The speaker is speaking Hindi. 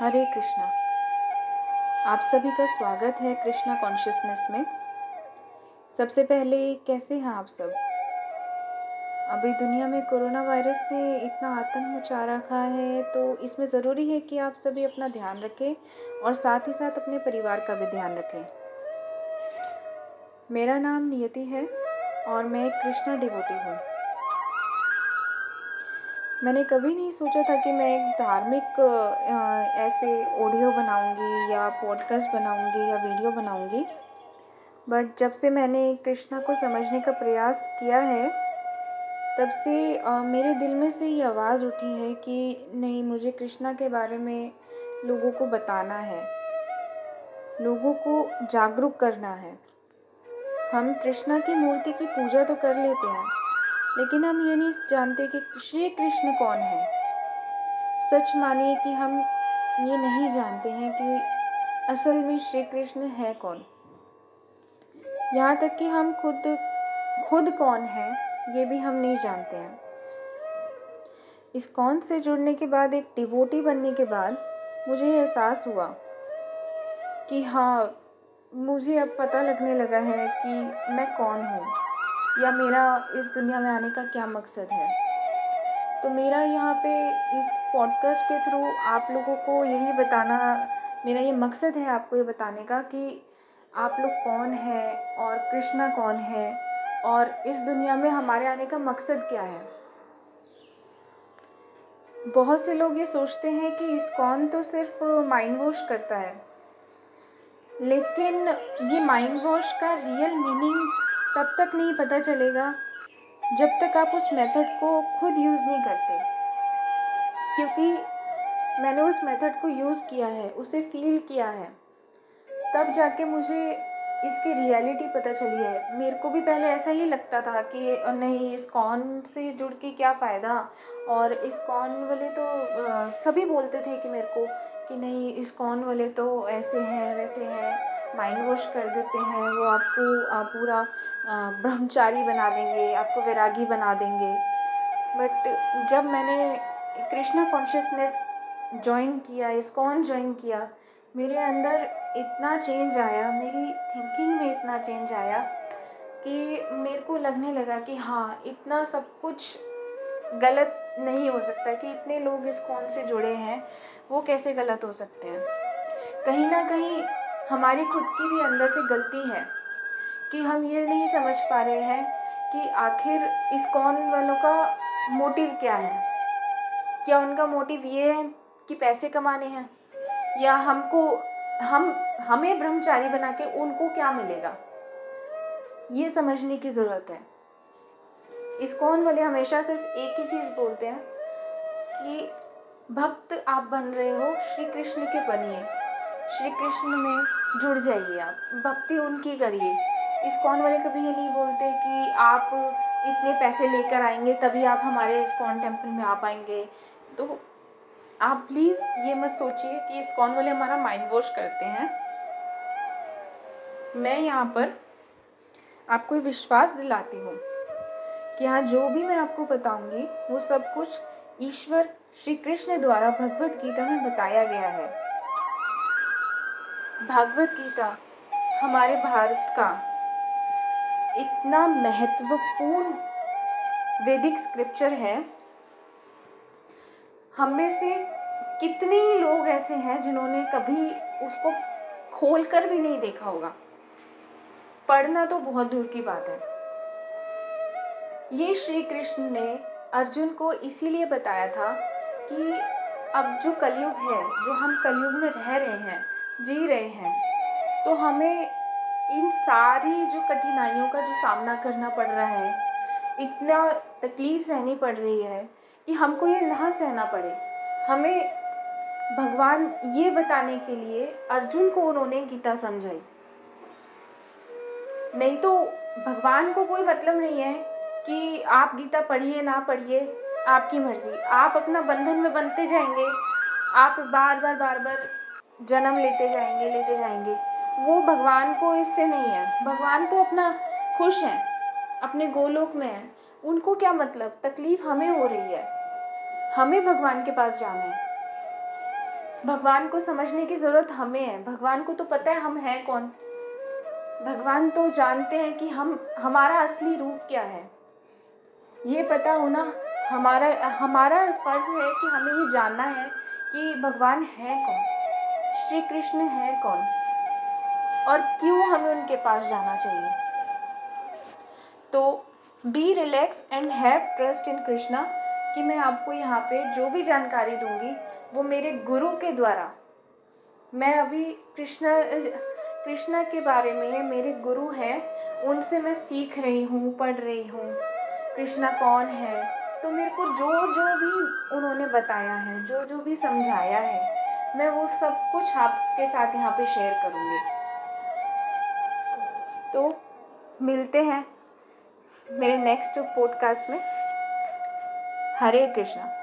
हरे कृष्णा। आप सभी का स्वागत है कृष्णा कॉन्शियसनेस में। सबसे पहले कैसे हैं आप सब? अभी दुनिया में कोरोना वायरस ने इतना आतंक मचा रखा है तो इसमें ज़रूरी है कि आप सभी अपना ध्यान रखें और साथ ही साथ अपने परिवार का भी ध्यान रखें। मेरा नाम नियति है और मैं कृष्णा डिवोटी हूँ। मैंने कभी नहीं सोचा था कि मैं एक धार्मिक ऐसे ऑडियो बनाऊँगी या पॉडकास्ट बनाऊँगी या वीडियो बनाऊँगी। बट जब से मैंने कृष्णा को समझने का प्रयास किया है, तब से मेरे दिल में से ये आवाज़ उठी है कि नहीं, मुझे कृष्णा के बारे में लोगों को बताना है। लोगों को जागरूक करना है। हम कृष्णा की मूर्ति की पूजा तो कर लेते हैं। लेकिन हम ये नहीं जानते कि श्री कृष्ण कौन है। सच मानिए कि हम ये नहीं जानते हैं कि असल में श्री कृष्ण है कौन। यहाँ तक कि हम खुद खुद कौन है, ये भी हम नहीं जानते हैं। इस कौन से जुड़ने के बाद, एक डिवोटी बनने के बाद, मुझे एहसास हुआ कि हाँ मुझे अब पता लगने लगा है कि मैं कौन हूँ। या मेरा इस दुनिया में आने का क्या मकसद है? तो मेरा यहाँ पे इस पॉडकास्ट के थ्रू आप लोगों को यही बताना, मेरा ये मकसद है आपको ये बताने का कि आप लोग कौन है और कृष्णा कौन है और इस दुनिया में हमारे आने का मकसद क्या है? बहुत से लोग ये सोचते हैं कि इस कौन तो सिर्फ़ माइंड वॉश करता है, लेकिन ये माइंड वॉश का रियल मीनिंग तब तक नहीं पता चलेगा जब तक आप उस मेथड को खुद यूज़ नहीं करते। क्योंकि मैंने उस मेथड को यूज़ किया है, उसे फील किया है। तब जाके मुझे इसकी रियलिटी पता चली है। मेरे को भी पहले ऐसा ही लगता था कि नहीं, इस कौन से जुड़ के क्या फ़ायदा? और इस कौन वाले तो सभी बोलते थे कि मेरे को कि नहीं, इस कौन वाले तो ऐसे हैं, वैसे हैं। माइंड वॉश कर देते हैं, वो आपको पूरा ब्रह्मचारी बना देंगे, आपको वैरागी बना देंगे। बट जब मैंने कृष्णा कॉन्शियसनेस ज्वाइन किया इसकॉन ज्वाइन किया, मेरे अंदर इतना चेंज आया, मेरी थिंकिंग में इतना चेंज आया कि मेरे को लगने लगा कि हाँ इतना सब कुछ गलत नहीं हो सकता कि इतने लोग इस कौन से जुड़े हैं, वो कैसे गलत हो सकते हैं? कहीं ना कहीं हमारी खुद की भी अंदर से गलती है कि हम ये नहीं समझ पा रहे हैं कि आखिर इस कौन वालों का मोटिव क्या है। क्या उनका मोटिव ये है कि पैसे कमाने हैं? या हमको, हम, हमें ब्रह्मचारी बना के उनको क्या मिलेगा? ये समझने की ज़रूरत है। इस कौन वाले हमेशा सिर्फ़ एक ही चीज़ बोलते हैं कि भक्त आप बन रहे हो, श्री कृष्ण के बनिए। श्री कृष्ण में जुड़ जाइए आप। भक्ति उनकी करिए। इस कौन वाले कभी ये नहीं बोलते कि आप इतने पैसे लेकर आएँगे, तभी आप हमारे इस कौन टेंपल में आ पाएँगे। तो आप प्लीज़ ये मत सोचिए कि इस कौन वाले हमारा माइंड वॉश करते हैं। मैं यहाँ पर आपको विश्वास दिलाती हूँ कि हाँ जो भी मैं आपको बताऊँगी, वो सब कुछ ईश्वर श्री कृष्ण द्वारा भगवत गीता में बताया गया है। भागवत गीता, हमारे भारत का इतना महत्वपूर्ण वैदिक स्क्रिप्चर है। हम में से कितने ही लोग ऐसे हैं जिन्होंने कभी उसको खोल कर भी नहीं देखा होगा। पढ़ना तो बहुत दूर की बात है। ये श्री कृष्ण ने अर्जुन को इसीलिए बताया था कि अब जो कलयुग है, जो हम कलयुग में रह रहे हैं जी रहे हैं। तो हमें इन सारी जो कठिनाइयों का जो सामना करना पड़ रहा है, इतना तकलीफ़ सहनी पड़ रही है कि हमको ये ना सहना पड़े। हमें भगवान ये बताने के लिए अर्जुन को उन्होंने गीता समझाई। नहीं तो भगवान को कोई मतलब नहीं है कि आप गीता पढ़िए ना पढ़िए, आपकी मर्ज़ी। आप अपना बंधन में बनते जाएँगे। आप बार बार बार बार जन्म लेते जाएँगे लेते जाएँगे। वो भगवान को इससे नहीं है। भगवान तो अपना खुश हैं, अपने गोलोक में हैं। उनको क्या मतलब? तकलीफ़ हमें हो रही है। हमें भगवान के पास जाना है। भगवान को समझने की ज़रूरत हमें है। भगवान को तो पता है हम हैं कौन। भगवान तो जानते हैं कि हम, हमारा असली रूप क्या है। ये पता होना हमारा हमारा फ़र्ज़ है कि हमें ये जानना है कि भगवान है कौन। श्री कृष्ण है कौन? और क्यों हमें उनके पास जाना चाहिए? तो be relax and have trust in Krishna कि मैं आपको यहाँ पे जो भी जानकारी दूँगी, वो मेरे गुरु के द्वारा। मैं अभी कृष्णा कृष्णा के बारे में मेरे गुरु हैं, उनसे मैं सीख रही हूँ, पढ़ रही हूँ। कृष्णा कौन है? तो मेरे को जो जो भी उन्होंने बताया है जो जो भी समझाया है मैं वो सब कुछ आपके साथ यहाँ पे शेयर करूँगी। तो मिलते हैं मेरे नेक्स्ट पॉडकास्ट में। हरे कृष्णा।